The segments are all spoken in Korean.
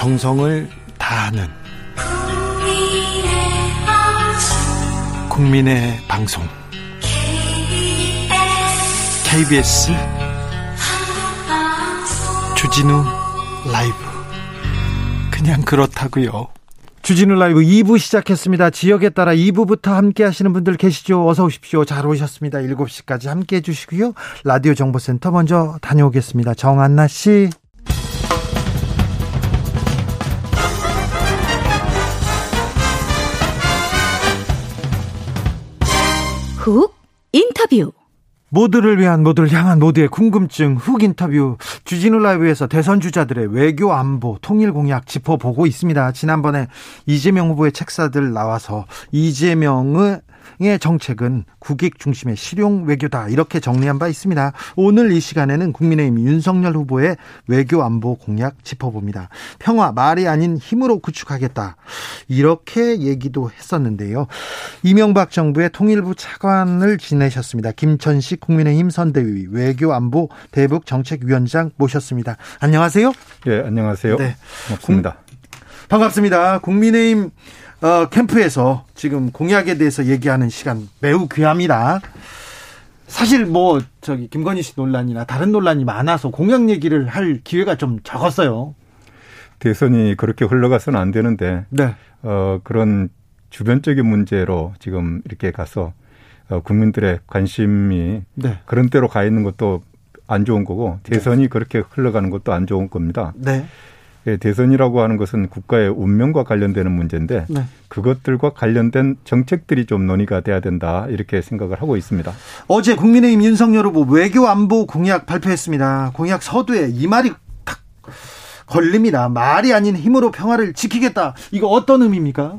정성을 다하는 국민의 방송 KBS 주진우 라이브 그냥 그렇다고요. 주진우 라이브 2부 시작했습니다. 지역에 따라 2부부터 함께 하시는 분들 계시죠? 어서 오십시오. 잘 오셨습니다. 7시까지 함께 해 주시고요. 라디오 정보센터 먼저 다녀오겠습니다. 정한나 씨. 훅 인터뷰 모두를 위한 모두를 향한 모두의 궁금증 훅 인터뷰 주진우 라이브에서 대선 주자들의 외교 안보 통일 공약 짚어보고 있습니다. 지난번에 이재명 후보의 책사들 나와서 이재명의 의 정책은 국익 중심의 실용 외교다 이렇게 정리한 바 있습니다. 오늘 이 시간에는 국민의힘 윤석열 후보의 외교 안보 공약 짚어봅니다. 평화 말이 아닌 힘으로 구축하겠다 이렇게 얘기도 했었는데요. 이명박 정부의 통일부 차관을 지내셨습니다. 김천식 국민의힘 선대위 외교 안보 대북 정책위원장 모셨습니다. 안녕하세요. 예, 안녕하세요. 네. 반갑습니다. 반갑습니다. 국민의힘 어, 캠프에서 지금 공약에 대해서 얘기하는 시간 매우 귀합니다. 사실 뭐 저기 김건희 씨 논란이나 다른 논란이 많아서 공약 얘기를 할 기회가 좀 적었어요. 대선이 그렇게 흘러가서는 안 되는데 네. 어, 그런 주변적인 문제로 지금 이렇게 가서 어, 국민들의 관심이 네. 그런 대로 가 있는 것도 안 좋은 거고 대선이 네. 그렇게 흘러가는 것도 안 좋은 겁니다. 네. 예, 대선이라고 하는 것은 국가의 운명과 관련되는 문제인데 네. 그것들과 관련된 정책들이 좀 논의가 돼야 된다 이렇게 생각을 하고 있습니다. 어제 국민의힘 윤석열 후보 외교 안보 공약 발표했습니다. 공약 서두에 이 말이 탁 걸립니다. 말이 아닌 힘으로 평화를 지키겠다. 이거 어떤 의미입니까?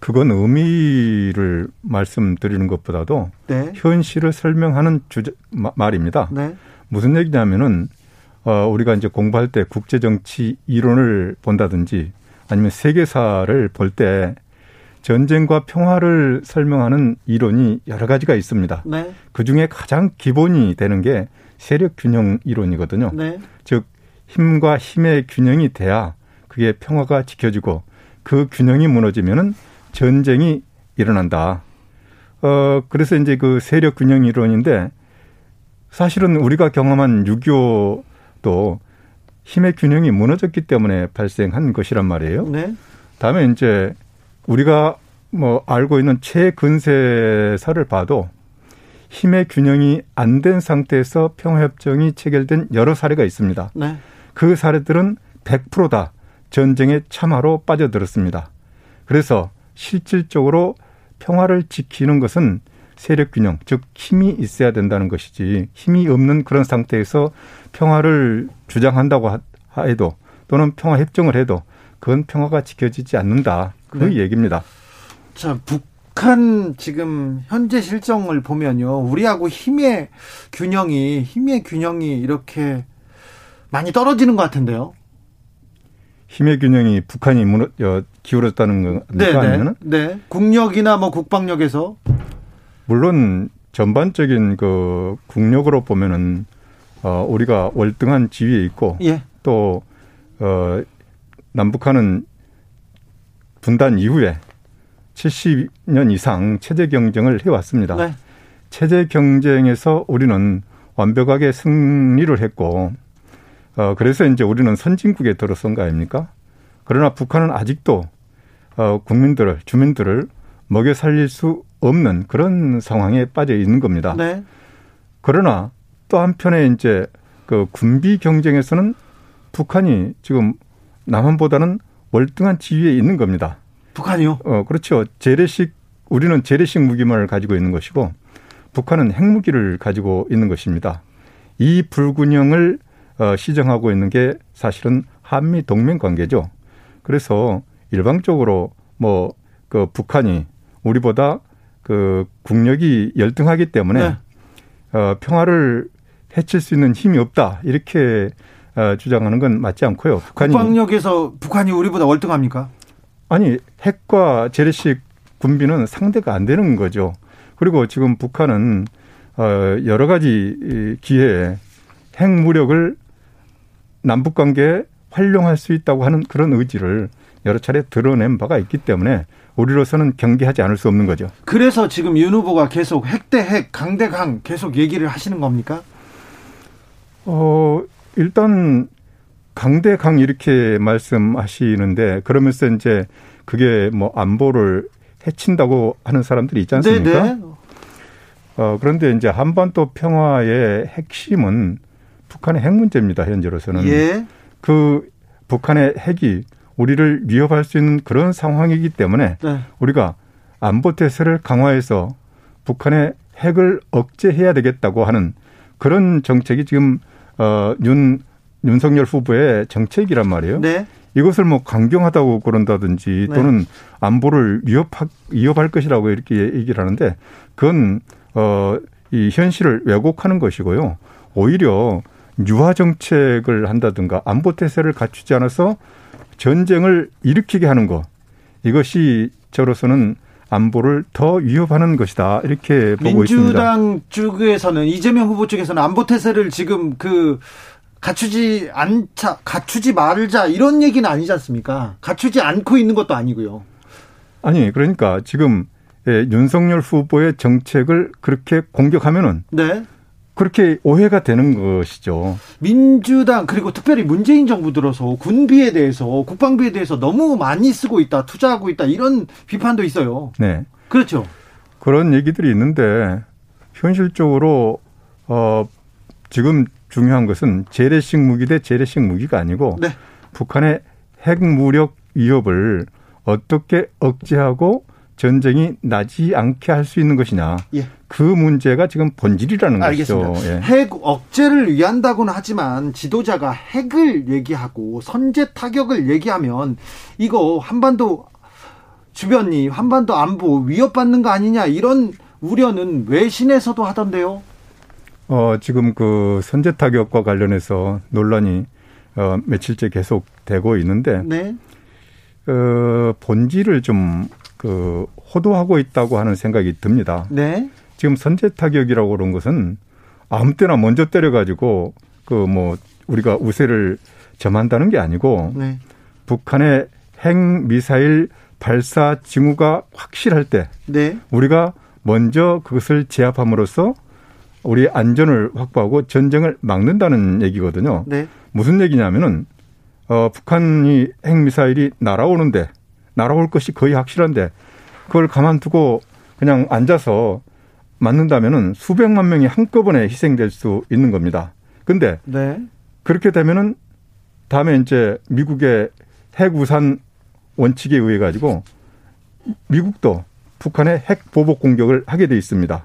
그건 의미를 말씀드리는 것보다도 네. 현실을 설명하는 주제, 말입니다. 네. 무슨 얘기냐면은 어, 우리가 이제 공부할 때 국제 정치 이론을 본다든지 아니면 세계사를 볼 때 전쟁과 평화를 설명하는 이론이 여러 가지가 있습니다. 네. 그 중에 가장 기본이 되는 게 세력 균형 이론이거든요. 네. 즉, 힘과 힘의 균형이 돼야 그게 평화가 지켜지고 그 균형이 무너지면은 전쟁이 일어난다. 어, 그래서 이제 그 세력 균형 이론인데 사실은 우리가 경험한 6.25 또 힘의 균형이 무너졌기 때문에 발생한 것이란 말이에요. 네. 다음에 이제 우리가 뭐 알고 있는 최근세사를 봐도 힘의 균형이 안 된 상태에서 평화협정이 체결된 여러 사례가 있습니다. 네. 그 사례들은 100%다 전쟁의 참화로 빠져들었습니다. 그래서 실질적으로 평화를 지키는 것은 세력 균형, 즉 힘이 있어야 된다는 것이지 힘이 없는 그런 상태에서 평화를 주장한다고 해도 또는 평화 협정을 해도 그건 평화가 지켜지지 않는다. 그 네. 얘기입니다. 자, 북한 지금 현재 실정을 보면요. 우리하고 힘의 균형이 힘의 균형이 이렇게 많이 떨어지는 것 같은데요. 힘의 균형이 북한이 무너, 어, 기울었다는 거 네, 네, 아니면 네. 국력이나 뭐 국방력에서 물론 전반적인 그 국력으로 보면은 어 우리가 월등한 지위에 있고 예. 또 어, 남북한은 분단 이후에 70년 이상 체제 경쟁을 해왔습니다. 네. 체제 경쟁에서 우리는 완벽하게 승리를 했고, 어, 그래서 이제 우리는 선진국에 들어선 거 아닙니까? 그러나 북한은 아직도 어, 국민들을, 주민들을 먹여 살릴 수 없는 그런 상황에 빠져 있는 겁니다. 네. 그러나 또 한편에 이제 그 군비 경쟁에서는 북한이 지금 남한보다는 월등한 지위에 있는 겁니다. 북한이요? 어, 그렇죠. 재래식 우리는 재래식 무기만을 가지고 있는 것이고 북한은 핵무기를 가지고 있는 것입니다. 이 불균형을 어, 시정하고 있는 게 사실은 한미 동맹 관계죠. 그래서 일방적으로 뭐 그 북한이 우리보다 그 국력이 열등하기 때문에 네. 어, 평화를 해칠 수 있는 힘이 없다 이렇게 어, 주장하는 건 맞지 않고요. 북한이 국방력에서 북한이 우리보다 월등합니까? 아니 핵과 재래식 군비는 상대가 안 되는 거죠. 그리고 지금 북한은 어, 여러 가지 기회에 핵 무력을 남북 관계에 활용할 수 있다고 하는 그런 의지를 여러 차례 드러낸 바가 있기 때문에 우리로서는 경계하지 않을 수 없는 거죠. 그래서 지금 윤 후보가 계속 핵 대 핵, 강 대 강 계속 얘기를 하시는 겁니까? 어, 일단 강 대 강 이렇게 말씀하시는데 그러면서 이제 그게 뭐 안보를 해친다고 하는 사람들이 있지 않습니까? 네네. 네. 어, 그런데 이제 한반도 평화의 핵심은 북한의 핵 문제입니다. 현재로서는. 예. 그 북한의 핵이 우리를 위협할 수 있는 그런 상황이기 때문에 네. 우리가 안보 태세를 강화해서 북한의 핵을 억제해야 되겠다고 하는 그런 정책이 지금 어 윤 윤석열 후보의 정책이란 말이에요. 네. 이것을 뭐 강경하다고 그런다든지 네. 또는 네. 안보를 위협하, 위협할 것이라고 이렇게 얘기를 하는데 그건 어 이 현실을 왜곡하는 것이고요. 오히려 유화 정책을 한다든가 안보 태세를 갖추지 않아서 전쟁을 일으키게 하는 것 이것이 저로서는 안보를 더 위협하는 것이다 이렇게 보고 민주당 있습니다. 민주당 쪽에서는 이재명 후보 쪽에서는 안보 태세를 지금 그 갖추지 않자 갖추지 말자 이런 얘기는 아니지 않습니까? 갖추지 않고 있는 것도 아니고요. 아니 그러니까 지금 예, 윤석열 후보의 정책을 그렇게 공격하면은 네. 그렇게 오해가 되는 것이죠. 민주당 그리고 특별히 문재인 정부 들어서 군비에 대해서 국방비에 대해서 너무 많이 쓰고 있다, 투자하고 있다 이런 비판도 있어요. 네. 그렇죠. 그런 얘기들이 있는데 현실적으로 어 지금 중요한 것은 재래식 무기 대 재래식 무기가 아니고 네. 북한의 핵 무력 위협을 어떻게 억제하고 전쟁이 나지 않게 할 수 있는 것이냐. 예. 그 문제가 지금 본질이라는 알겠습니다. 것이죠. 예. 핵 억제를 위한다고는 하지만 지도자가 핵을 얘기하고 선제 타격을 얘기하면 이거 한반도 주변이 한반도 안보 위협받는 거 아니냐 이런 우려는 외신에서도 하던데요. 어, 지금 그 선제 타격과 관련해서 논란이 어, 며칠째 계속 되고 있는데 네. 어, 본질을 좀 그 호도하고 있다고 하는 생각이 듭니다. 네. 지금 선제 타격이라고 그런 것은 아무 때나 먼저 때려가지고 그 뭐 우리가 우세를 점한다는 게 아니고 네. 북한의 핵 미사일 발사 징후가 확실할 때 네. 우리가 먼저 그것을 제압함으로써 우리 안전을 확보하고 전쟁을 막는다는 얘기거든요. 네. 무슨 얘기냐면은 어 북한이 핵 미사일이 날아오는데 날아올 것이 거의 확실한데 그걸 가만두고 그냥 앉아서 맞는다면은 수백만 명이 한꺼번에 희생될 수 있는 겁니다. 근데 네. 그렇게 되면은 다음에 이제 미국의 핵우산 원칙에 의해 가지고 미국도 북한의 핵 보복 공격을 하게 돼 있습니다.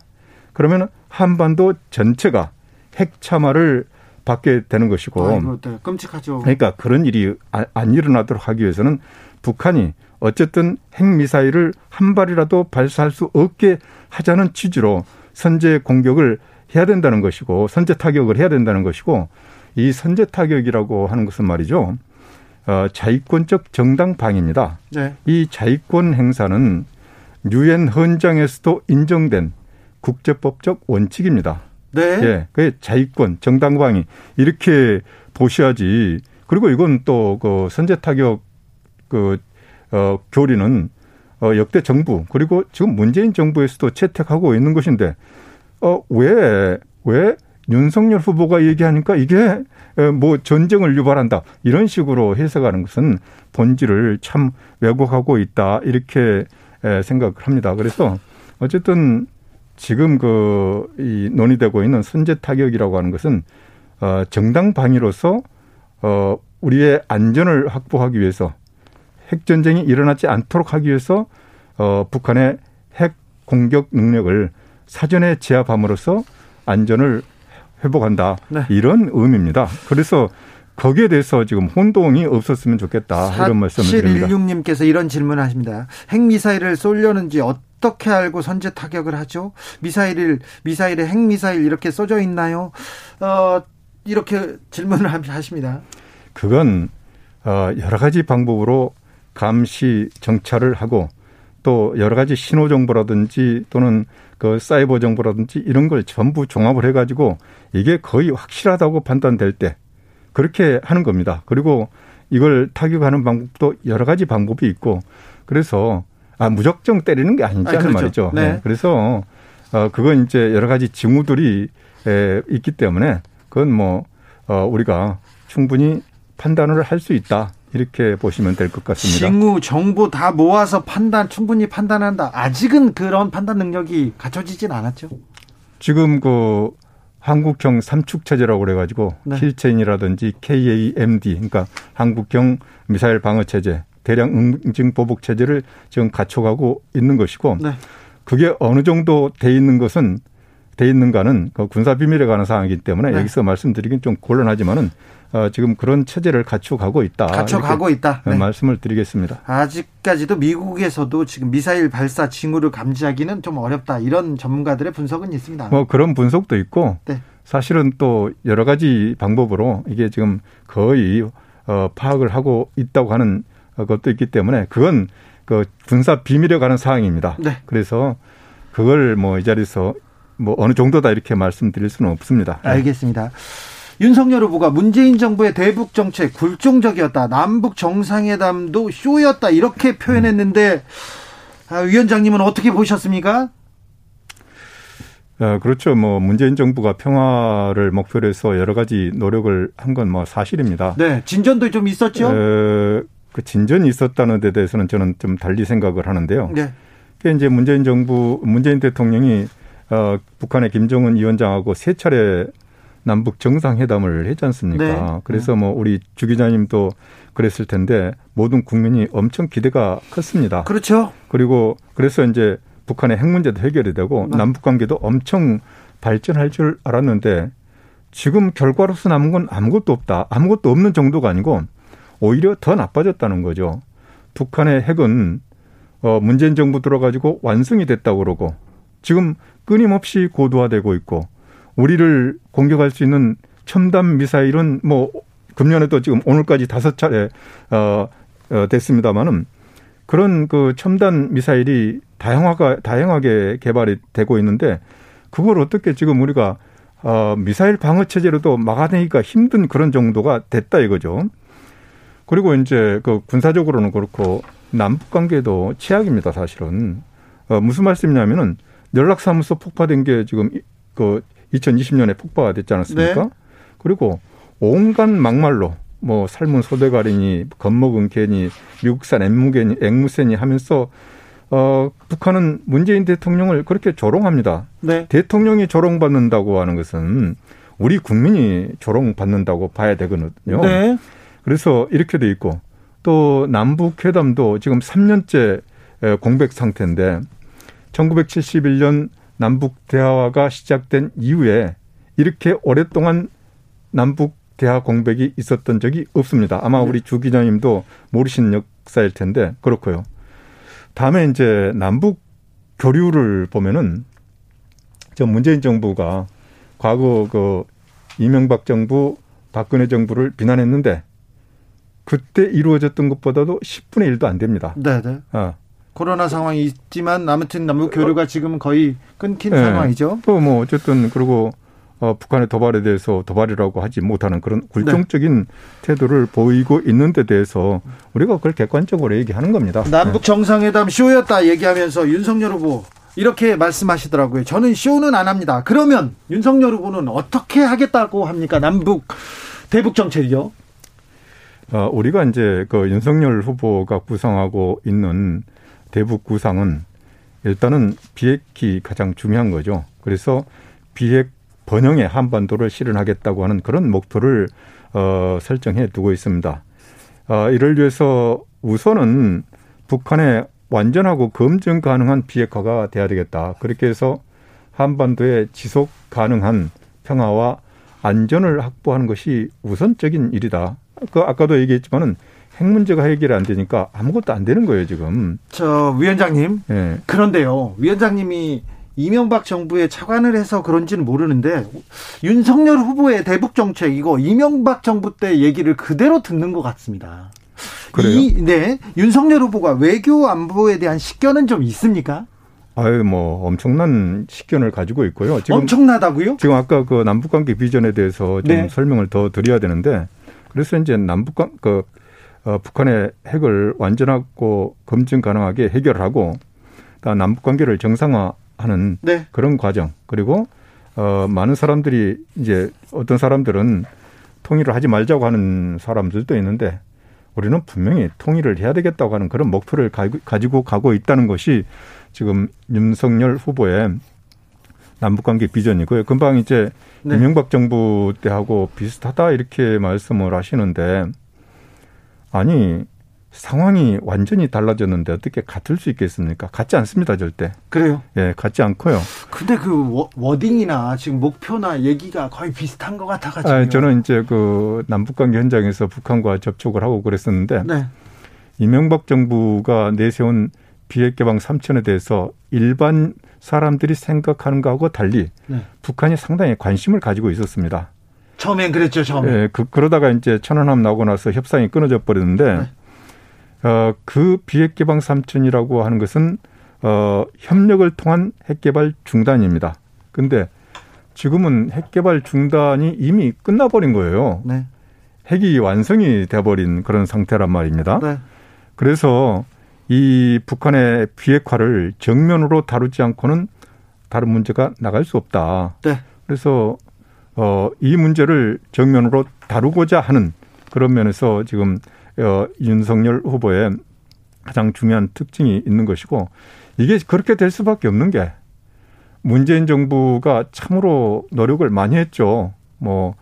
그러면 한반도 전체가 핵 참화를 받게 되는 것이고. 아이고, 네. 끔찍하죠. 그러니까 그런 일이 안 일어나도록 하기 위해서는 북한이 어쨌든 핵미사일을 한 발이라도 발사할 수 없게 하자는 취지로 선제 공격을 해야 된다는 것이고 선제 타격을 해야 된다는 것이고 이 선제 타격이라고 하는 것은 말이죠. 어, 자위권적 정당 방입니다. 네. 이 자위권 행사는 유엔 헌장에서도 인정된 국제법적 원칙입니다. 네. 예. 그 자위권, 정당 방위 이렇게 보셔야지. 그리고 이건 또 그 선제 타격 그 어, 교리는 어, 역대 정부 그리고 지금 문재인 정부에서도 채택하고 있는 것인데 어, 왜, 왜 윤석열 후보가 얘기하니까 이게 뭐 전쟁을 유발한다 이런 식으로 해석하는 것은 본질을 참 왜곡하고 있다 이렇게 생각을 합니다. 그래서 어쨌든 지금 그 이 논의되고 있는 선제 타격이라고 하는 것은 어 정당 방위로서 어 우리의 안전을 확보하기 위해서 핵 전쟁이 일어나지 않도록 하기 위해서 어, 북한의 핵 공격 능력을 사전에 제압함으로써 안전을 회복한다. 네. 이런 의미입니다. 그래서 거기에 대해서 지금 혼동이 없었으면 좋겠다. 이런 말씀을 드립니다. 4716님께서 이런 질문을 하십니다. 핵미사일을 쏠려는지 어떻게 알고 선제 타격을 하죠? 미사일을, 미사일에 핵미사일 이렇게 쏘져 있나요? 어, 이렇게 질문을 하십니다. 그건, 어, 여러 가지 방법으로 감시 정찰을 하고 또 여러 가지 신호 정보라든지 또는 그 사이버 정보라든지 이런 걸 전부 종합을 해가지고 이게 거의 확실하다고 판단될 때 그렇게 하는 겁니다. 그리고 이걸 타격하는 방법도 여러 가지 방법이 있고 그래서 아 무작정 때리는 게 아니지 않은 그렇죠. 말이죠. 네. 네. 그래서 어 그건 이제 여러 가지 징후들이 에 있기 때문에 그건 뭐 어, 우리가 충분히 판단을 할 수 있다. 이렇게 보시면 될 것 같습니다. 징후 정보 다 모아서 판단 충분히 판단한다. 아직은 그런 판단 능력이 갖춰지진 않았죠. 지금 그 한국형 삼축 체제라고 그래가지고 네. 킬체인이라든지 KAMD 그러니까 한국형 미사일 방어 체제, 대량 응징 보복 체제를 지금 갖춰가고 있는 것이고 네. 그게 어느 정도 돼 있는 것은 돼 있는가는 그 군사 비밀에 관한 사항이기 때문에 네. 여기서 말씀드리긴 좀 곤란하지만은 어, 지금 그런 체제를 갖춰가고 있다. 갖춰가고 있다. 네. 말씀을 드리겠습니다. 아직까지도 미국에서도 지금 미사일 발사 징후를 감지하기는 좀 어렵다. 이런 전문가들의 분석은 있습니다. 뭐 그런 분석도 있고 네. 사실은 또 여러 가지 방법으로 이게 지금 거의 어, 파악을 하고 있다고 하는 것도 있기 때문에 그건 그 군사 비밀에 관한 사항입니다. 네. 그래서 그걸 뭐 이 자리에서 뭐 어느 정도다 이렇게 말씀드릴 수는 없습니다. 네. 알겠습니다. 윤석열 후보가 문재인 정부의 대북 정책 굴종적이었다. 남북 정상회담도 쇼였다. 이렇게 표현했는데 아, 위원장님은 어떻게 보셨습니까? 아, 그렇죠. 뭐 문재인 정부가 평화를 목표로 해서 여러 가지 노력을 한 건 뭐 사실입니다. 네, 진전도 좀 있었죠. 에, 그 진전이 있었다는 데 대해서는 저는 좀 달리 생각을 하는데요. 네. 그 이제 문재인 정부 문재인 대통령이 어, 북한의 김정은 위원장하고 세 차례 남북 정상회담을 했지 않습니까? 네. 그래서 뭐 우리 주 기자님도 그랬을 텐데 모든 국민이 엄청 기대가 컸습니다. 그렇죠. 그리고 그래서 이제 북한의 핵 문제도 해결이 되고 네. 남북 관계도 엄청 발전할 줄 알았는데 지금 결과로서 남은 건 아무것도 없다. 아무것도 없는 정도가 아니고 오히려 더 나빠졌다는 거죠. 북한의 핵은 어 문재인 정부 들어가지고 완성이 됐다고 그러고 지금 끊임없이 고도화되고 있고 우리를 공격할 수 있는 첨단 미사일은 뭐 금년에도 지금 오늘까지 다섯 차례 어, 어 됐습니다마는 그런 그 첨단 미사일이 다양화가 다양하게 개발이 되고 있는데 그걸 어떻게 지금 우리가 어 미사일 방어 체제로도 막아내기가 힘든 그런 정도가 됐다 이거죠. 그리고 이제 그 군사적으로는 그렇고 남북 관계도 최악입니다, 사실은. 어 무슨 말씀이냐면은 연락사무소 폭파된 게 지금 그 2020년에 폭파가 됐지 않았습니까? 네. 그리고 온갖 막말로 뭐 삶은 소대가리니 겁먹은 개니 미국산 앵무개니 앵무새니 하면서 어 북한은 문재인 대통령을 그렇게 조롱합니다. 네. 대통령이 조롱받는다고 하는 것은 우리 국민이 조롱받는다고 봐야 되거든요. 네. 그래서 이렇게 돼 있고 또 남북 회담도 지금 3년째 공백 상태인데 1971년 남북 대화가 시작된 이후에 이렇게 오랫동안 남북 대화 공백이 있었던 적이 없습니다. 아마 네. 우리 주 기자님도 모르시는 역사일 텐데 그렇고요. 다음에 이제 남북 교류를 보면은 저 문재인 정부가 과거 그 이명박 정부, 박근혜 정부를 비난했는데 그때 이루어졌던 것보다도 10분의 1도 안 됩니다. 네, 네. 아, 코로나 상황이 있지만 아무튼 남북 교류가 지금 거의 끊긴 네. 상황이죠. 또 뭐 어쨌든 그리고 어, 북한의 도발에 대해서 도발이라고 하지 못하는 그런 굴종적인 네. 태도를 보이고 있는 데 대해서 우리가 그걸 객관적으로 얘기하는 겁니다. 남북 정상회담 쇼였다 얘기하면서 윤석열 후보 이렇게 말씀하시더라고요. 저는 쇼는 안 합니다. 그러면 윤석열 후보는 어떻게 하겠다고 합니까? 남북 대북 정책이요? 어, 우리가 이제 그 윤석열 후보가 구성하고 있는 대북 구상은 일단은 비핵이 가장 중요한 거죠. 그래서 비핵 번영의 한반도를 실현하겠다고 하는 그런 목표를 어, 설정해 두고 있습니다. 어, 이를 위해서 우선은 북한의 완전하고 검증 가능한 비핵화가 돼야 되겠다. 그렇게 해서 한반도의 지속 가능한 평화와 안전을 확보하는 것이 우선적인 일이다. 그 아까도 얘기했지만은 핵 문제가 해결이 안 되니까 아무것도 안 되는 거예요, 지금. 저 위원장님. 네. 그런데요. 위원장님이 이명박 정부에 차관을 해서 그런지는 모르는데 윤석열 후보의 대북 정책 이거 이명박 정부 때 얘기를 그대로 듣는 것 같습니다. 그래요? 이, 네. 윤석열 후보가 외교 안보에 대한 식견은 좀 있습니까? 아유, 뭐 엄청난 식견을 가지고 있고요. 지금 엄청나다고요? 지금 아까 그 남북관계 비전에 대해서 좀 네. 설명을 더 드려야 되는데 그래서 이제 남북관 그 어, 북한의 핵을 완전하고 검증 가능하게 해결하고 남북 관계를 정상화하는 네. 그런 과정 그리고 어, 많은 사람들이 이제 어떤 사람들은 통일을 하지 말자고 하는 사람들도 있는데 우리는 분명히 통일을 해야 되겠다고 하는 그런 목표를 가지고 가고 있다는 것이 지금 윤석열 후보의 남북관계 비전이고요. 금방 이제 네. 이명박 정부 때하고 비슷하다 이렇게 말씀을 하시는데 아니 상황이 완전히 달라졌는데 어떻게 같을 수 있겠습니까? 같지 않습니다, 절대. 그래요? 예, 같지 않고요. 근데 그 워딩이나 지금 목표나 얘기가 거의 비슷한 것 같아가지고. 아, 저는 이제 그 남북관계 현장에서 북한과 접촉을 하고 그랬었는데. 네. 이명박 정부가 내세운 비핵 개방 3천에 대해서 일반 사람들이 생각하는 거하고 달리 네. 북한이 상당히 관심을 가지고 있었습니다. 처음엔 그랬죠, 처음에. 네, 그, 그러다가 이제 천안함 나오고 나서 협상이 끊어져 버렸는데 네. 어, 그 비핵 개방 3천이라고 하는 것은 어, 협력을 통한 핵 개발 중단입니다. 근데 지금은 핵 개발 중단이 이미 끝나버린 거예요. 네. 핵이 완성이 돼버린 그런 상태란 말입니다. 네. 그래서 이 북한의 비핵화를 정면으로 다루지 않고는 다른 문제가 나갈 수 없다. 네. 그래서 어, 이 문제를 정면으로 다루고자 하는 그런 면에서 지금 어, 윤석열 후보의 가장 중요한 특징이 있는 것이고 이게 그렇게 될 수밖에 없는 게 문재인 정부가 참으로 노력을 많이 했죠. 뭐,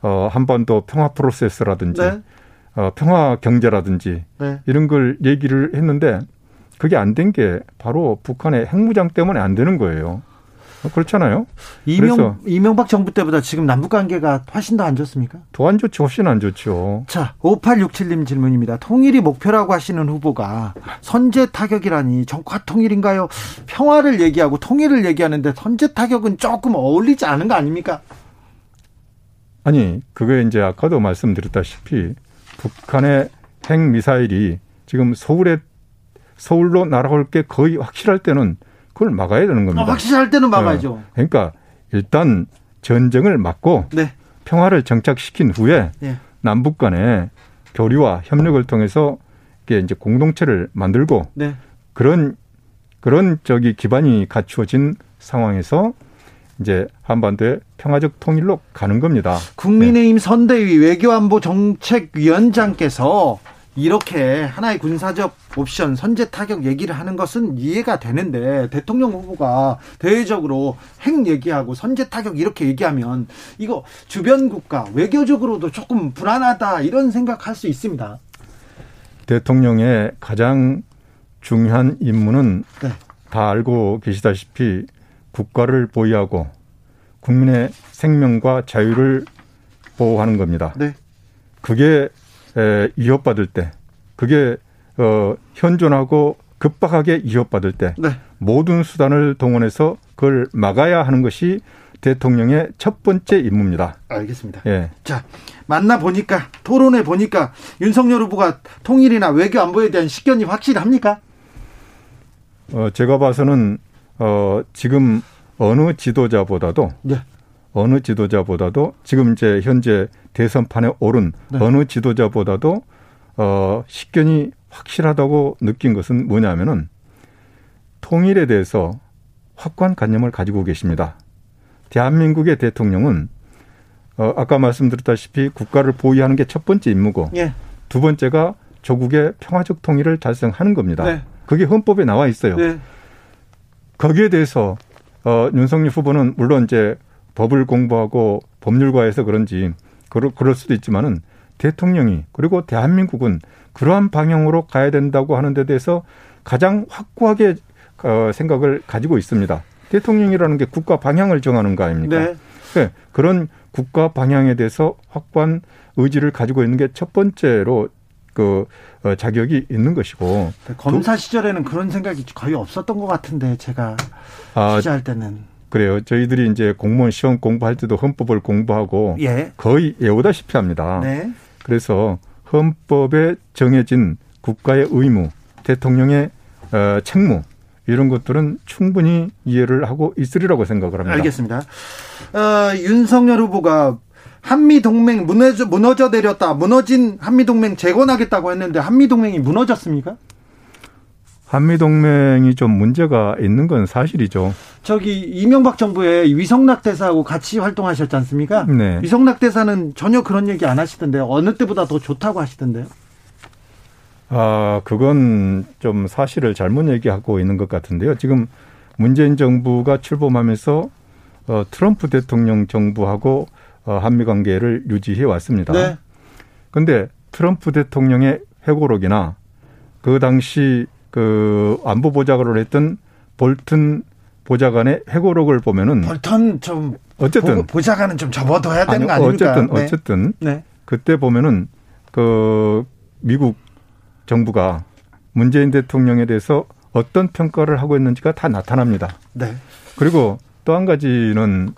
어, 한번도 평화 프로세스라든지 네. 어, 평화 경제라든지 네. 이런 걸 얘기를 했는데 그게 안 된 게 바로 북한의 핵무장 때문에 안 되는 거예요. 그렇잖아요. 이명, 이명박 정부 때보다 지금 남북 관계가 훨씬 더 안 좋습니까? 더 안 좋죠. 훨씬 안 좋죠. 자, 5867님 질문입니다. 통일이 목표라고 하시는 후보가 선제 타격이라니 정화 통일인가요? 평화를 얘기하고 통일을 얘기하는데 선제 타격은 조금 어울리지 않은 거 아닙니까? 아니, 그게 이제 아까도 말씀드렸다시피 북한의 핵 미사일이 지금 서울에 서울로 날아올 게 거의 확실할 때는 그걸 막아야 되는 겁니다. 아, 확실할 때는 막아야죠. 네. 그러니까 일단 전쟁을 막고 네. 평화를 정착시킨 후에 네. 남북 간의 교류와 협력을 통해서 이게 이제 공동체를 만들고 네. 그런 그런 저기 기반이 갖추어진 상황에서 이제 한반도의 평화적 통일로 가는 겁니다. 국민의힘 네. 선대위 외교안보 정책위원장께서 이렇게 하나의 군사적 옵션 선제 타격 얘기를 하는 것은 이해가 되는데 대통령 후보가 대외적으로 핵 얘기하고 선제 타격 이렇게 얘기하면 이거 주변 국가 외교적으로도 조금 불안하다 이런 생각할 수 있습니다. 대통령의 가장 중요한 임무는 네. 다 알고 계시다시피 국가를 보위하고 국민의 생명과 자유를 보호하는 겁니다. 네. 그게 에, 위협받을 때, 그게 어, 현존하고 급박하게 위협받을 때 네. 모든 수단을 동원해서 그걸 막아야 하는 것이 대통령의 첫 번째 임무입니다. 알겠습니다. 예. 자, 만나 보니까 토론해 보니까 윤석열 후보가 통일이나 외교 안보에 대한 식견이 확실합니까? 어, 제가 봐서는 어, 지금 어느 지도자보다도 네. 어느 지도자보다도 지금 이제 현재 대선판에 오른 네. 어느 지도자보다도 어, 식견이 확실하다고 느낀 것은 뭐냐면은 통일에 대해서 확고한 관념을 가지고 계십니다. 대한민국의 대통령은 어, 아까 말씀드렸다시피 국가를 보위하는 게 첫 번째 임무고 예. 두 번째가 조국의 평화적 통일을 달성하는 겁니다. 네. 그게 헌법에 나와 있어요. 네. 거기에 대해서 어, 윤석열 후보는 물론 이제 법을 공부하고 법률가에서 그런지 그럴, 그럴 수도 있지만은 대통령이 그리고 대한민국은 그러한 방향으로 가야 된다고 하는 데 대해서 가장 확고하게 어, 생각을 가지고 있습니다. 대통령이라는 게 국가 방향을 정하는 거 아닙니까? 네. 네. 그런 국가 방향에 대해서 확고한 의지를 가지고 있는 게 첫 번째로 그 어, 자격이 있는 것이고 검사 시절에는 그런 생각이 거의 없었던 것 같은데 제가 아, 취재할 때는 그래요. 저희들이 이제 공무원 시험 공부할 때도 헌법을 공부하고 예. 거의 외우다시피 합니다. 네. 그래서 헌법에 정해진 국가의 의무, 대통령의 어, 책무 이런 것들은 충분히 이해를 하고 있으리라고 생각을 합니다. 알겠습니다. 어, 윤석열 후보가 한미 동맹 무너져 무너져 내렸다. 무너진 한미 동맹 재건하겠다고 했는데 한미 동맹이 무너졌습니까? 한미 동맹이 좀 문제가 있는 건 사실이죠. 저기 이명박 정부의 위성락 대사하고 같이 활동하셨지 않습니까? 네. 위성락 대사는 전혀 그런 얘기 안 하시던데요. 어느 때보다 더 좋다고 하시던데요. 아, 그건 좀 사실을 잘못 얘기하고 있는 것 같은데요. 지금 문재인 정부가 출범하면서 어, 트럼프 대통령 정부하고 어, 한미 관계를 유지해 왔습니다. 네. 근데 트럼프 대통령의 회고록이나 그 당시 그 안보 보좌관을 했던 볼튼 보좌관의 회고록을 보면은 볼턴 좀 어쨌든 보 좌관은 좀 접어둬야 되는 아니, 거 아닙니까? 어쨌든 네. 어쨌든 네. 그때 보면은 그 미국 정부가 문재인 대통령에 대해서 어떤 평가를 하고 있는지가 다 나타납니다. 네. 그리고 또 한 가지는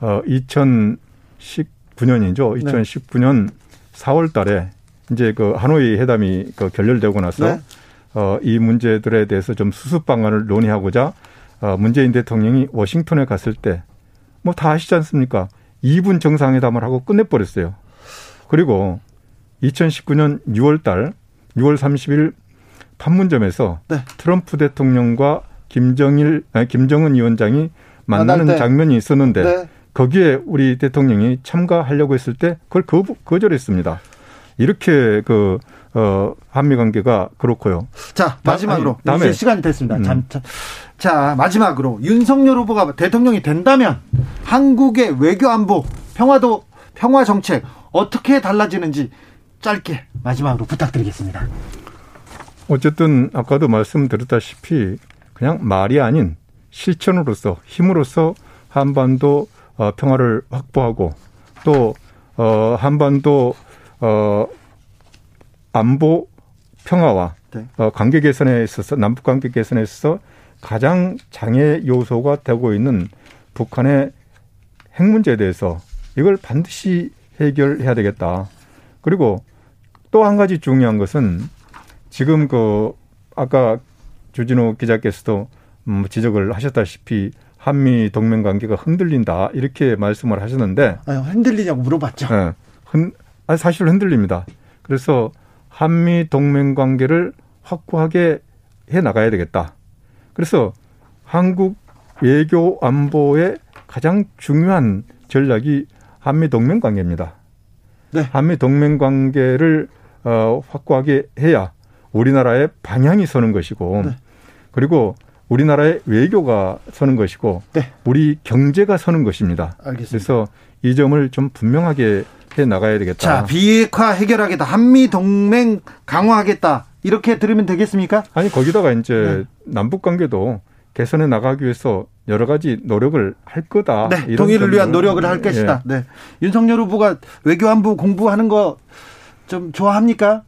어 2019년이죠. 2019년 네. 4월 달에 이제 그 하노이 회담이 그 결렬되고 나서 네. 어 이 문제들에 대해서 좀 수습 방안을 논의하고자 어 문재인 대통령이 워싱턴에 갔을 때 뭐 다 아시지 않습니까? 2분 정상회담을 하고 끝내버렸어요. 그리고 2019년 6월 달 6월 30일 판문점에서 네. 트럼프 대통령과 김정일 아니, 김정은 위원장이 만나는 장면이 있었는데 네. 거기에 우리 대통령이 참가하려고 했을 때 그걸 거, 거절했습니다. 이렇게 그, 어, 한미 관계가 그렇고요. 자, 마지막으로. 다음에. 이제 시간이 됐습니다. 음. 자, 자, 자, 마지막으로. 윤석열 후보가 대통령이 된다면 한국의 외교 안보, 평화도, 평화 정책 어떻게 달라지는지 짧게 마지막으로 부탁드리겠습니다. 어쨌든 아까도 말씀드렸다시피 그냥 말이 아닌 실천으로서 힘으로서 한반도 어, 평화를 확보하고 또 어, 한반도 어, 안보 평화와 네. 어, 관계 개선에 있어서 남북 관계 개선에 있어서 가장 장애 요소가 되고 있는 북한의 핵 문제에 대해서 이걸 반드시 해결해야 되겠다. 그리고 또 한 가지 중요한 것은 지금 그 아까 주진우 기자께서도 음, 지적을 하셨다시피 한미 동맹 관계가 흔들린다 이렇게 말씀을 하셨는데 아니, 흔들리냐고 물어봤죠. 네, 흔, 아니, 사실 흔들립니다. 그래서 한미 동맹 관계를 확고하게 해 나가야 되겠다. 그래서 한국 외교 안보의 가장 중요한 전략이 한미 동맹 관계입니다. 네. 한미 동맹 관계를 어, 확고하게 해야 우리나라의 방향이 서는 것이고 네. 그리고 우리나라의 외교가 서는 것이고 네. 우리 경제가 서는 것입니다. 알겠습니다. 그래서 이 점을 좀 분명하게 해 나가야 되겠다. 자, 비핵화 해결하겠다. 한미 동맹 강화하겠다. 이렇게 들으면 되겠습니까? 아니 거기다가 이제 네. 남북 관계도 개선해 나가기 위해서 여러 가지 노력을 할 거다. 네, 통일을 위한 노력을 할 것이다. 예. 네. 윤석열 후보가 외교안보 공부하는 거 좀 좋아합니까?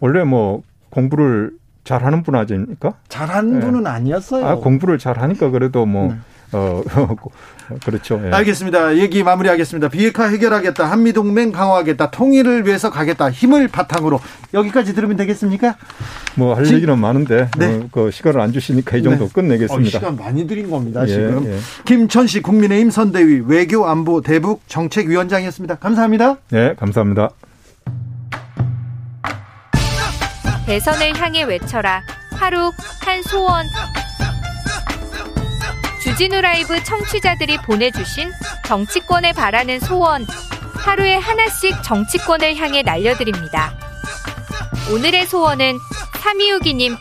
원래 뭐 공부를 잘하는 분 아닙니까? 잘하는 네. 분은 아니었어요. 아, 공부를 잘하니까 그래도 뭐 네. 어, 그렇죠. 예. 알겠습니다. 얘기 마무리하겠습니다. 비핵화 해결하겠다. 한미동맹 강화하겠다. 통일을 위해서 가겠다. 힘을 바탕으로. 여기까지 들으면 되겠습니까? 뭐 할 얘기는 많은데 네. 어, 그 시간을 안 주시니까 이 정도 네. 끝내겠습니다. 어, 시간 많이 드린 겁니다. 예, 지금. 예. 김천식 국민의힘 선대위 외교안보 대북 정책위원장이었습니다. 감사합니다. 네, 감사합니다. 대선을 향해 외쳐라. 하루 한 소원. 주진우 라이브 청취자들이 보내주신 정치권에 바라는 소원. 하루에 하나씩 정치권을 향해 날려드립니다. 오늘의 소원은 3262님.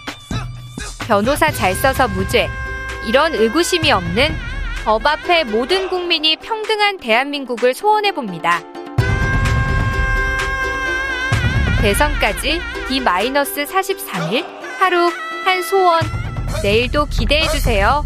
변호사 잘 써서 무죄. 이런 의구심이 없는 법 앞에 모든 국민이 평등한 대한민국을 소원해봅니다. 대선까지 D-43일 하루 한 소원 내일도 기대해 주세요.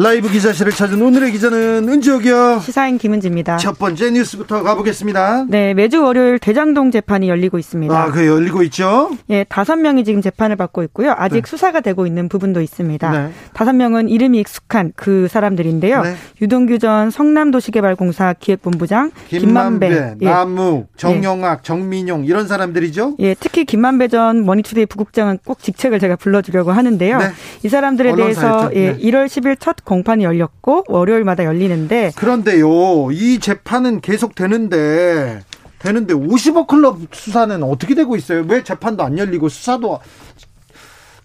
라이브 기자실을 찾은 오늘의 기자는 은지옥이요. 시사인 김은지입니다. 첫 번째 뉴스부터 가보겠습니다. 네, 매주 월요일 대장동 재판이 열리고 있습니다. 아, 그 열리고 있죠? 예, 다섯 명이 지금 재판을 받고 있고요. 아직 네. 수사가 되고 있는 부분도 있습니다. 네. 다섯 명은 이름이 익숙한 그 사람들인데요. 네. 유동규 전 성남도시개발공사 기획본부장, 김만배, 김만배 예. 남욱, 정영학, 예. 정민용 이런 사람들이죠? 예, 특히 김만배 전 머니투데이 부국장은 꼭 직책을 제가 불러주려고 하는데요. 네. 이 사람들에 대해서 예, 1월 10일 첫 공판이 열렸고 월요일마다 열리는데 그런데요. 이 재판은 계속 되는데 되는데 50억 클럽 수사는 어떻게 되고 있어요? 왜 재판도 안 열리고 수사도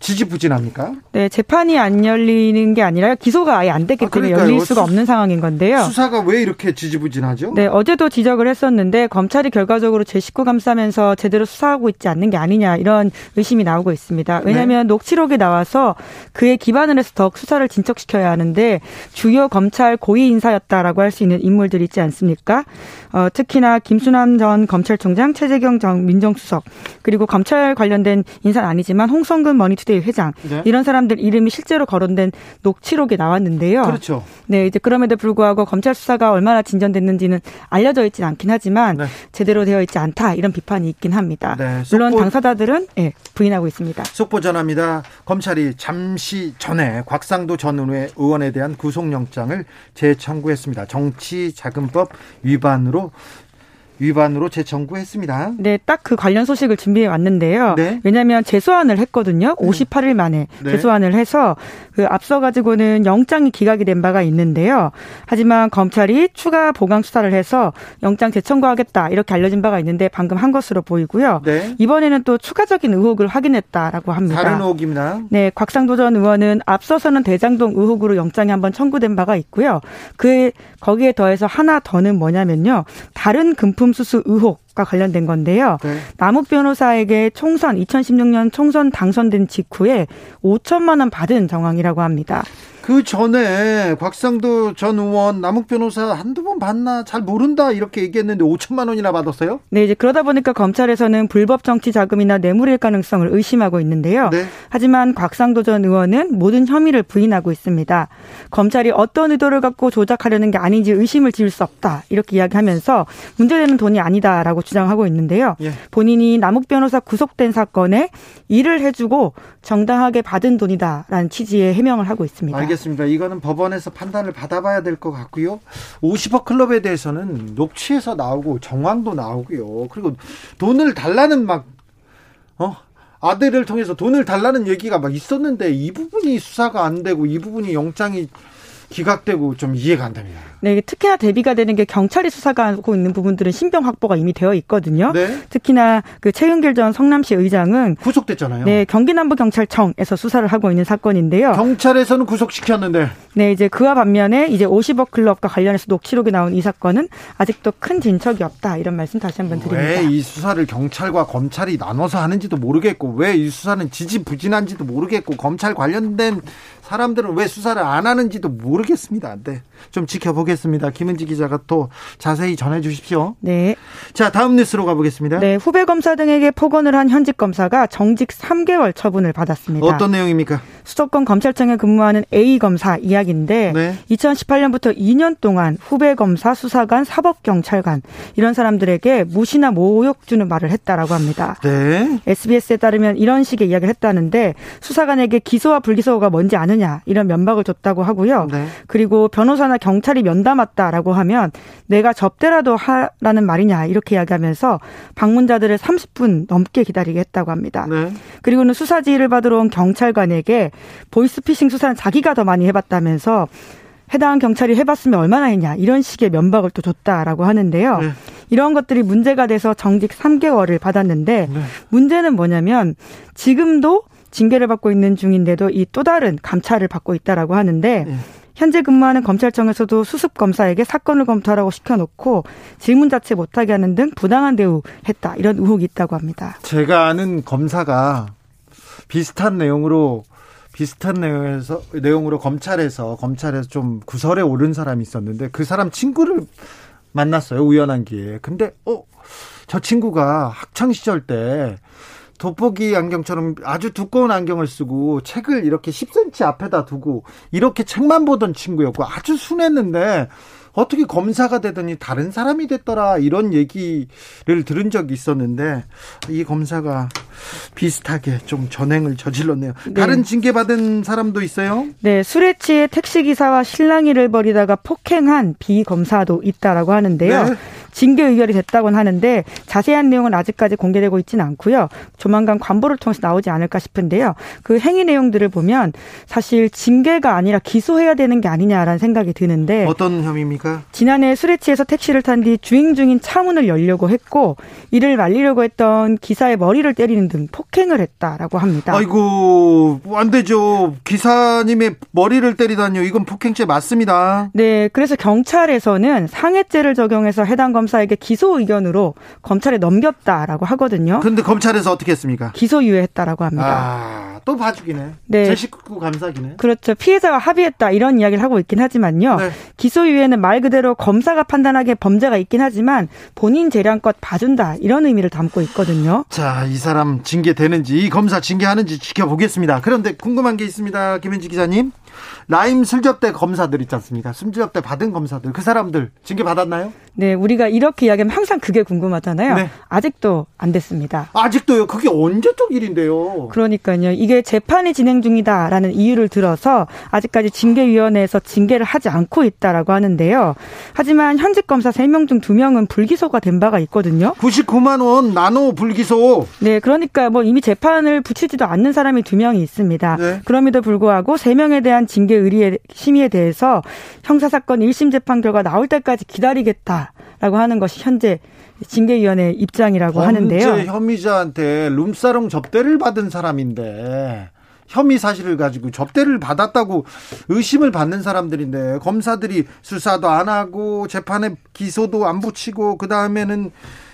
지지부진합니까? 네, 재판이 안 열리는 게 아니라 기소가 아예 안 됐기 아, 때문에 열릴 수가 수, 없는 상황인 건데요. 수사가 왜 이렇게 지지부진하죠? 네, 어제도 지적을 했었는데 검찰이 결과적으로 제 식구 감싸면서 제대로 수사하고 있지 않는 게 아니냐 이런 의심이 나오고 있습니다. 왜냐하면 네. 녹취록이 나와서 그에 기반을 해서 더 수사를 진척시켜야 하는데 주요 검찰 고위 인사였다라고 할 수 있는 인물들이 있지 않습니까? 어, 특히나 김수남 전 검찰총장, 최재경 전 민정수석 그리고 검찰 관련된 인사는 아니지만 홍선근 머니투데이 이태일 회장 네. 이런 사람들 이름이 실제로 거론된 녹취록이 나왔는데요. 그렇죠. 네, 이제 그럼에도 불구하고 검찰 수사가 얼마나 진전됐는지는 알려져 있지는 않긴 하지만 네. 제대로 되어 있지 않다 이런 비판이 있긴 합니다. 네, 물론 당사자들은 예, 부인하고 있습니다. 속보 전합니다. 검찰이 잠시 전에 곽상도 전 의원에 대한 구속영장을 재청구했습니다. 정치자금법 위반으로 위반으로 재청구했습니다. 네, 딱 그 관련 소식을 준비해 왔는데요. 네. 왜냐하면 재소환을 했거든요. 58일 만에 네. 재소환을 해서 그 앞서 가지고는 영장이 기각이 된 바가 있는데요. 하지만 검찰이 추가 보강 수사를 해서 영장 재청구하겠다 이렇게 알려진 바가 있는데 방금 한 것으로 보이고요. 네. 이번에는 또 추가적인 의혹을 확인했다라고 합니다. 다른 의혹입니다. 네, 곽상도 전 의원은 앞서서는 대장동 의혹으로 영장이 한번 청구된 바가 있고요. 그 거기에 더해서 하나 더는 뭐냐면요. 다른 금품 수수 의혹과 관련된 건데요. 네. 남욱 변호사에게 총선 2016년 총선 당선된 직후에 5천만 원 받은 정황이라고 합니다. 그 전에 곽상도 전 의원 남욱 변호사 한두 번 봤나 잘 모른다 이렇게 얘기했는데 5천만 원이나 받았어요? 네, 이제 그러다 보니까 검찰에서는 불법 정치 자금이나 뇌물일 가능성을 의심하고 있는데요. 네. 하지만 곽상도 전 의원은 모든 혐의를 부인하고 있습니다. 검찰이 어떤 의도를 갖고 조작하려는 게 아닌지 의심을 지을 수 없다 이렇게 이야기하면서 문제되는 돈이 아니다라고 주장하고 있는데요. 예. 본인이 남욱 변호사 구속된 사건에 일을 해주고 정당하게 받은 돈이다라는 취지의 해명을 하고 있습니다. 알겠습니다. 알겠습니다. 이거는 법원에서 판단을 받아봐야 될 것 같고요. 50억 클럽에 대해서는 녹취에서 나오고 정황도 나오고요. 그리고 돈을 달라는 막 어? 아들을 통해서 돈을 달라는 얘기가 막 있었는데 이 부분이 수사가 안 되고 이 부분이 영장이 기각되고 좀 이해가 안 됩니다. 네, 특히나 대비가 되는 게 경찰이 수사하고 있는 부분들은 신병 확보가 이미 되어 있거든요. 네. 특히나 그 최윤길 전 성남시 의장은 구속됐잖아요. 네, 경기남부경찰청에서 수사를 하고 있는 사건인데요. 경찰에서는 구속시켰는데. 네, 이제 그와 반면에 이제 50억 클럽과 관련해서 녹취록이 나온 이 사건은 아직도 큰 진척이 없다 이런 말씀 다시 한번 드립니다. 왜 이 수사를 경찰과 검찰이 나눠서 하는지도 모르겠고 왜 이 수사는 지지부진한지도 모르겠고 검찰 관련된 사람들은 왜 수사를 안 하는지도 모르겠습니다. 네. 좀 지켜보겠습니다. 김은지 기자가 또 자세히 전해 주십시오. 네. 자, 다음 뉴스로 가보겠습니다. 네. 후배 검사 등에게 폭언을 한 현직 검사가 정직 3개월 처분을 받았습니다. 어떤 내용입니까? 수도권 검찰청에 근무하는 A 검사 이야기인데 네. 2018년부터 2년 동안 후배 검사, 수사관, 사법 경찰관 이런 사람들에게 무시나 모욕 주는 말을 했다라고 합니다. 네. SBS에 따르면 이런 식의 이야기를 했다는데 수사관에게 기소와 불기소가 뭔지 아 느냐 이런 면박을 줬다고 하고요. 네. 그리고 변호사나 경찰이 면담했다라고 하면 내가 접대라도 하라는 말이냐 이렇게 이야기하면서 방문자들을 30분 넘게 기다리게 했다고 합니다. 네. 그리고는 수사 지휘를 받으러 온 경찰관에게 보이스피싱 수사는 자기가 더 많이 해봤다면서 해당 경찰이 해봤으면 얼마나 했냐 이런 식의 면박을 또 줬다라고 하는데요. 네. 이런 것들이 문제가 돼서 정직 3개월을 받았는데 네. 문제는 뭐냐면 지금도 징계를 받고 있는 중인데도 이 또 다른 감찰을 받고 있다라고 하는데 네. 현재 근무하는 검찰청에서도 수습 검사에게 사건을 검토하라고 시켜놓고 질문 자체 못하게 하는 등 부당한 대우했다 이런 의혹이 있다고 합니다. 제가 아는 검사가 비슷한 내용으로 비슷한 내용에서 내용으로 검찰에서 검찰에서 좀 구설에 오른 사람이 있었는데 그 사람 친구를 만났어요 우연한 기회에. 근데 어 저 친구가 학창 시절 때 돋보기 안경처럼 아주 두꺼운 안경을 쓰고 책을 이렇게 10cm 앞에다 두고 이렇게 책만 보던 친구였고 아주 순했는데 어떻게 검사가 되더니 다른 사람이 됐더라 이런 얘기를 들은 적이 있었는데 이 검사가 비슷하게 좀 전행을 저질렀네요. 네. 다른 징계 받은 사람도 있어요? 네, 술에 취해 택시 기사와 실랑이를 벌이다가 폭행한 비 검사도 있다라고 하는데요. 네. 징계 의결이 됐다고는 하는데 자세한 내용은 아직까지 공개되고 있지는 않고요. 조만간 관보를 통해서 나오지 않을까 싶은데요. 그 행위 내용들을 보면 사실 징계가 아니라 기소해야 되는 게 아니냐라는 생각이 드는데 어떤 혐의입니까? 지난해 술에 취해서 택시를 탄 뒤 주행 중인 차문을 열려고 했고 이를 말리려고 했던 기사의 머리를 때리는 등 폭행을 했다라고 합니다. 아이고 안 되죠. 기사님의 머리를 때리다니요. 이건 폭행죄 맞습니다. 네, 그래서 경찰에서는 상해죄를 적용해서 해당 검 검사에게 기소 의견으로 검찰에 넘겼다라고 하거든요. 그런데 검찰에서 어떻게 했습니까? 기소유예했다라고 합니다. 아, 또 봐주기네. 네. 제 식구 감사기네. 그렇죠. 피해자가 합의했다 이런 이야기를 하고 있긴 하지만요. 네. 기소유예는 말 그대로 검사가 판단하기에 범죄가 있긴 하지만 본인 재량껏 봐준다 이런 의미를 담고 있거든요. 자, 이 사람 징계되는지 이 검사 징계하는지 지켜보겠습니다. 그런데 궁금한 게 있습니다. 김현지 기자님. 라임 술접대 검사들 있지 않습니까? 술접대 받은 검사들 그 사람들 징계 받았나요? 네, 우리가 이렇게 이야기하면 항상 그게 궁금하잖아요. 네. 아직도 안 됐습니다. 아직도요? 그게 언제적 일인데요? 그러니까요. 이게 재판이 진행 중이다라는 이유를 들어서 아직까지 징계위원회에서 징계를 하지 않고 있다라고 하는데요. 하지만 현직 검사 3명 중 2명은 불기소가 된 바가 있거든요. 99만 원 나노 불기소. 네, 그러니까 뭐 이미 재판을 붙이지도 않는 사람이 2명이 있습니다. 네. 그럼에도 불구하고 3명에 대한 징계 의뢰 심의에 대해서 형사사건 1심 재판 결과 나올 때까지 기다리겠다. 라고 하는 것이 현재 징계위원회 입장이라고 하는데요. 혐의자한테 룸사롱 접대를 받은 사람인데 혐의 사실을 가지고 접대를 받았다고 의심을 받는 사람들인데 검사들이 수사도 안 하고 재판에 기소도 안 붙이고 그 다음에는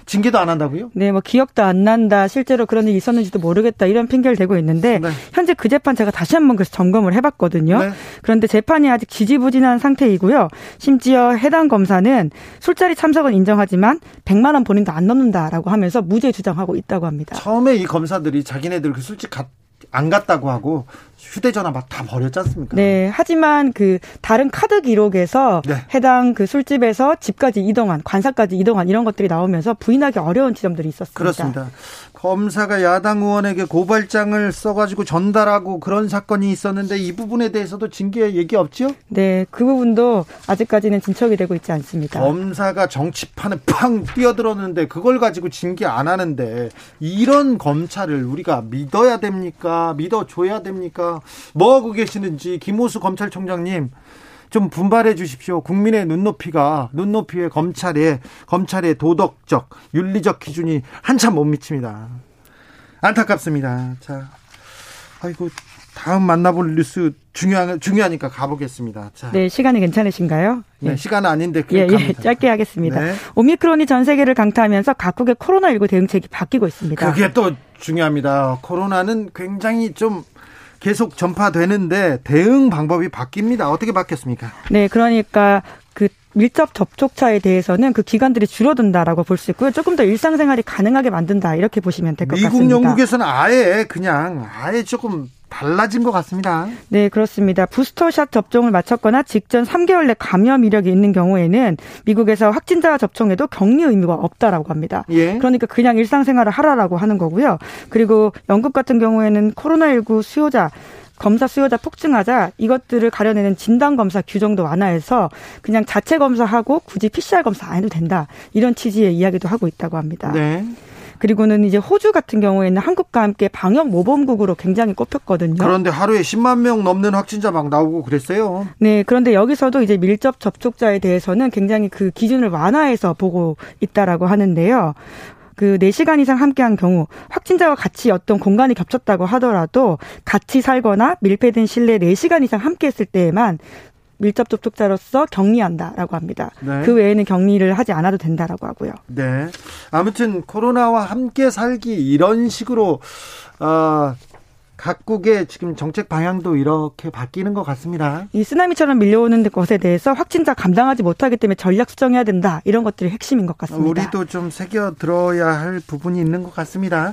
징계도 안 한다고요? 네, 뭐 기억도 안 난다. 실제로 그런 일이 있었는지도 모르겠다. 이런 핑계를 대고 있는데 네. 현재 그 재판 제가 다시 한번 그래서 점검을 해 봤거든요. 네. 그런데 재판이 아직 지지부진한 상태이고요. 심지어 해당 검사는 술자리 참석은 인정하지만 100만 원 본인도 안 넣는다라고 하면서 무죄 주장하고 있다고 합니다. 처음에 이 검사들이 자기네들 그 술집 갔 안 갔다고 하고 휴대전화 막 다 버렸지 않습니까? 네. 하지만 그 다른 카드 기록에서 네. 해당 그 술집에서 집까지 이동한 관사까지 이동한 이런 것들이 나오면서 부인하기 어려운 지점들이 있었습니다. 그렇습니다. 검사가 야당 의원에게 고발장을 써가지고 전달하고 그런 사건이 있었는데 이 부분에 대해서도 징계 얘기 없죠? 네, 그 부분도 아직까지는 진척이 되고 있지 않습니다. 검사가 정치판에 팡 뛰어들었는데 그걸 가지고 징계 안 하는데 이런 검찰을 우리가 믿어야 됩니까? 믿어줘야 됩니까? 뭐 하고 계시는지 김호수 검찰총장님 좀 분발해 주십시오. 국민의 눈높이가 눈높이에 검찰의 검찰의 도덕적 윤리적 기준이 한참 못 미칩니다. 안타깝습니다. 자, 아이고 다음 만나볼 뉴스 중요한 중요하니까 가보겠습니다. 자. 네, 시간이 괜찮으신가요? 네, 예. 시간 아닌데 예, 예, 짧게 하겠습니다. 네. 오미크론이 전 세계를 강타하면서 각국의 코로나19 대응책이 바뀌고 있습니다. 그게 또 중요합니다. 코로나는 굉장히 좀 계속 전파되는데 대응 방법이 바뀝니다. 어떻게 바뀌었습니까? 네, 그러니까 그 밀접 접촉자에 대해서는 그 기간들이 줄어든다라고 볼 수 있고요. 조금 더 일상생활이 가능하게 만든다 이렇게 보시면 될 것 같습니다. 미국, 영국에서는 아예 그냥 아예 조금 달라진 것 같습니다. 네, 그렇습니다. 부스터샷 접종을 마쳤거나 직전 3개월 내 감염 이력이 있는 경우에는 미국에서 확진자 접종에도 격리 의무가 없다라고 합니다. 예. 그러니까 그냥 일상생활을 하라라고 하는 거고요. 그리고 영국 같은 경우에는 코로나19 수요자 검사 수요자 폭증하자 이것들을 가려내는 진단 검사 규정도 완화해서 그냥 자체 검사하고 굳이 PCR 검사 안 해도 된다 이런 취지의 이야기도 하고 있다고 합니다. 네. 그리고는 이제 호주 같은 경우에는 한국과 함께 방역 모범국으로 굉장히 꼽혔거든요. 그런데 하루에 10만 명 넘는 확진자 막 나오고 그랬어요. 네, 그런데 여기서도 이제 밀접 접촉자에 대해서는 굉장히 그 기준을 완화해서 보고 있다라고 하는데요. 그 4시간 이상 함께한 경우 확진자와 같이 어떤 공간이 겹쳤다고 하더라도 같이 살거나 밀폐된 실내 4시간 이상 함께했을 때에만 밀접 접촉자로서 격리한다라고 합니다. 네. 그 외에는 격리를 하지 않아도 된다라고 하고요. 네. 아무튼 코로나와 함께 살기 이런 식으로 어, 각국의 지금 정책 방향도 이렇게 바뀌는 것 같습니다. 이 쓰나미처럼 밀려오는 것에 대해서 확진자 감당하지 못하기 때문에 전략 수정해야 된다. 이런 것들이 핵심인 것 같습니다. 우리도 좀 새겨 들어야 할 부분이 있는 것 같습니다.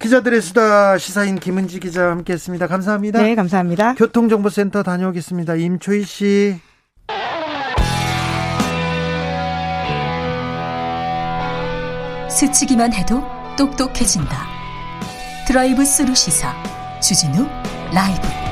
기자들의 수다 시사인 김은지 기자 함께했습니다. 감사합니다. 네, 감사합니다. 교통정보센터 다녀오겠습니다. 임초희 씨. 스치기만 해도 똑똑해진다. 드라이브 스루 시사 주진우 라이브.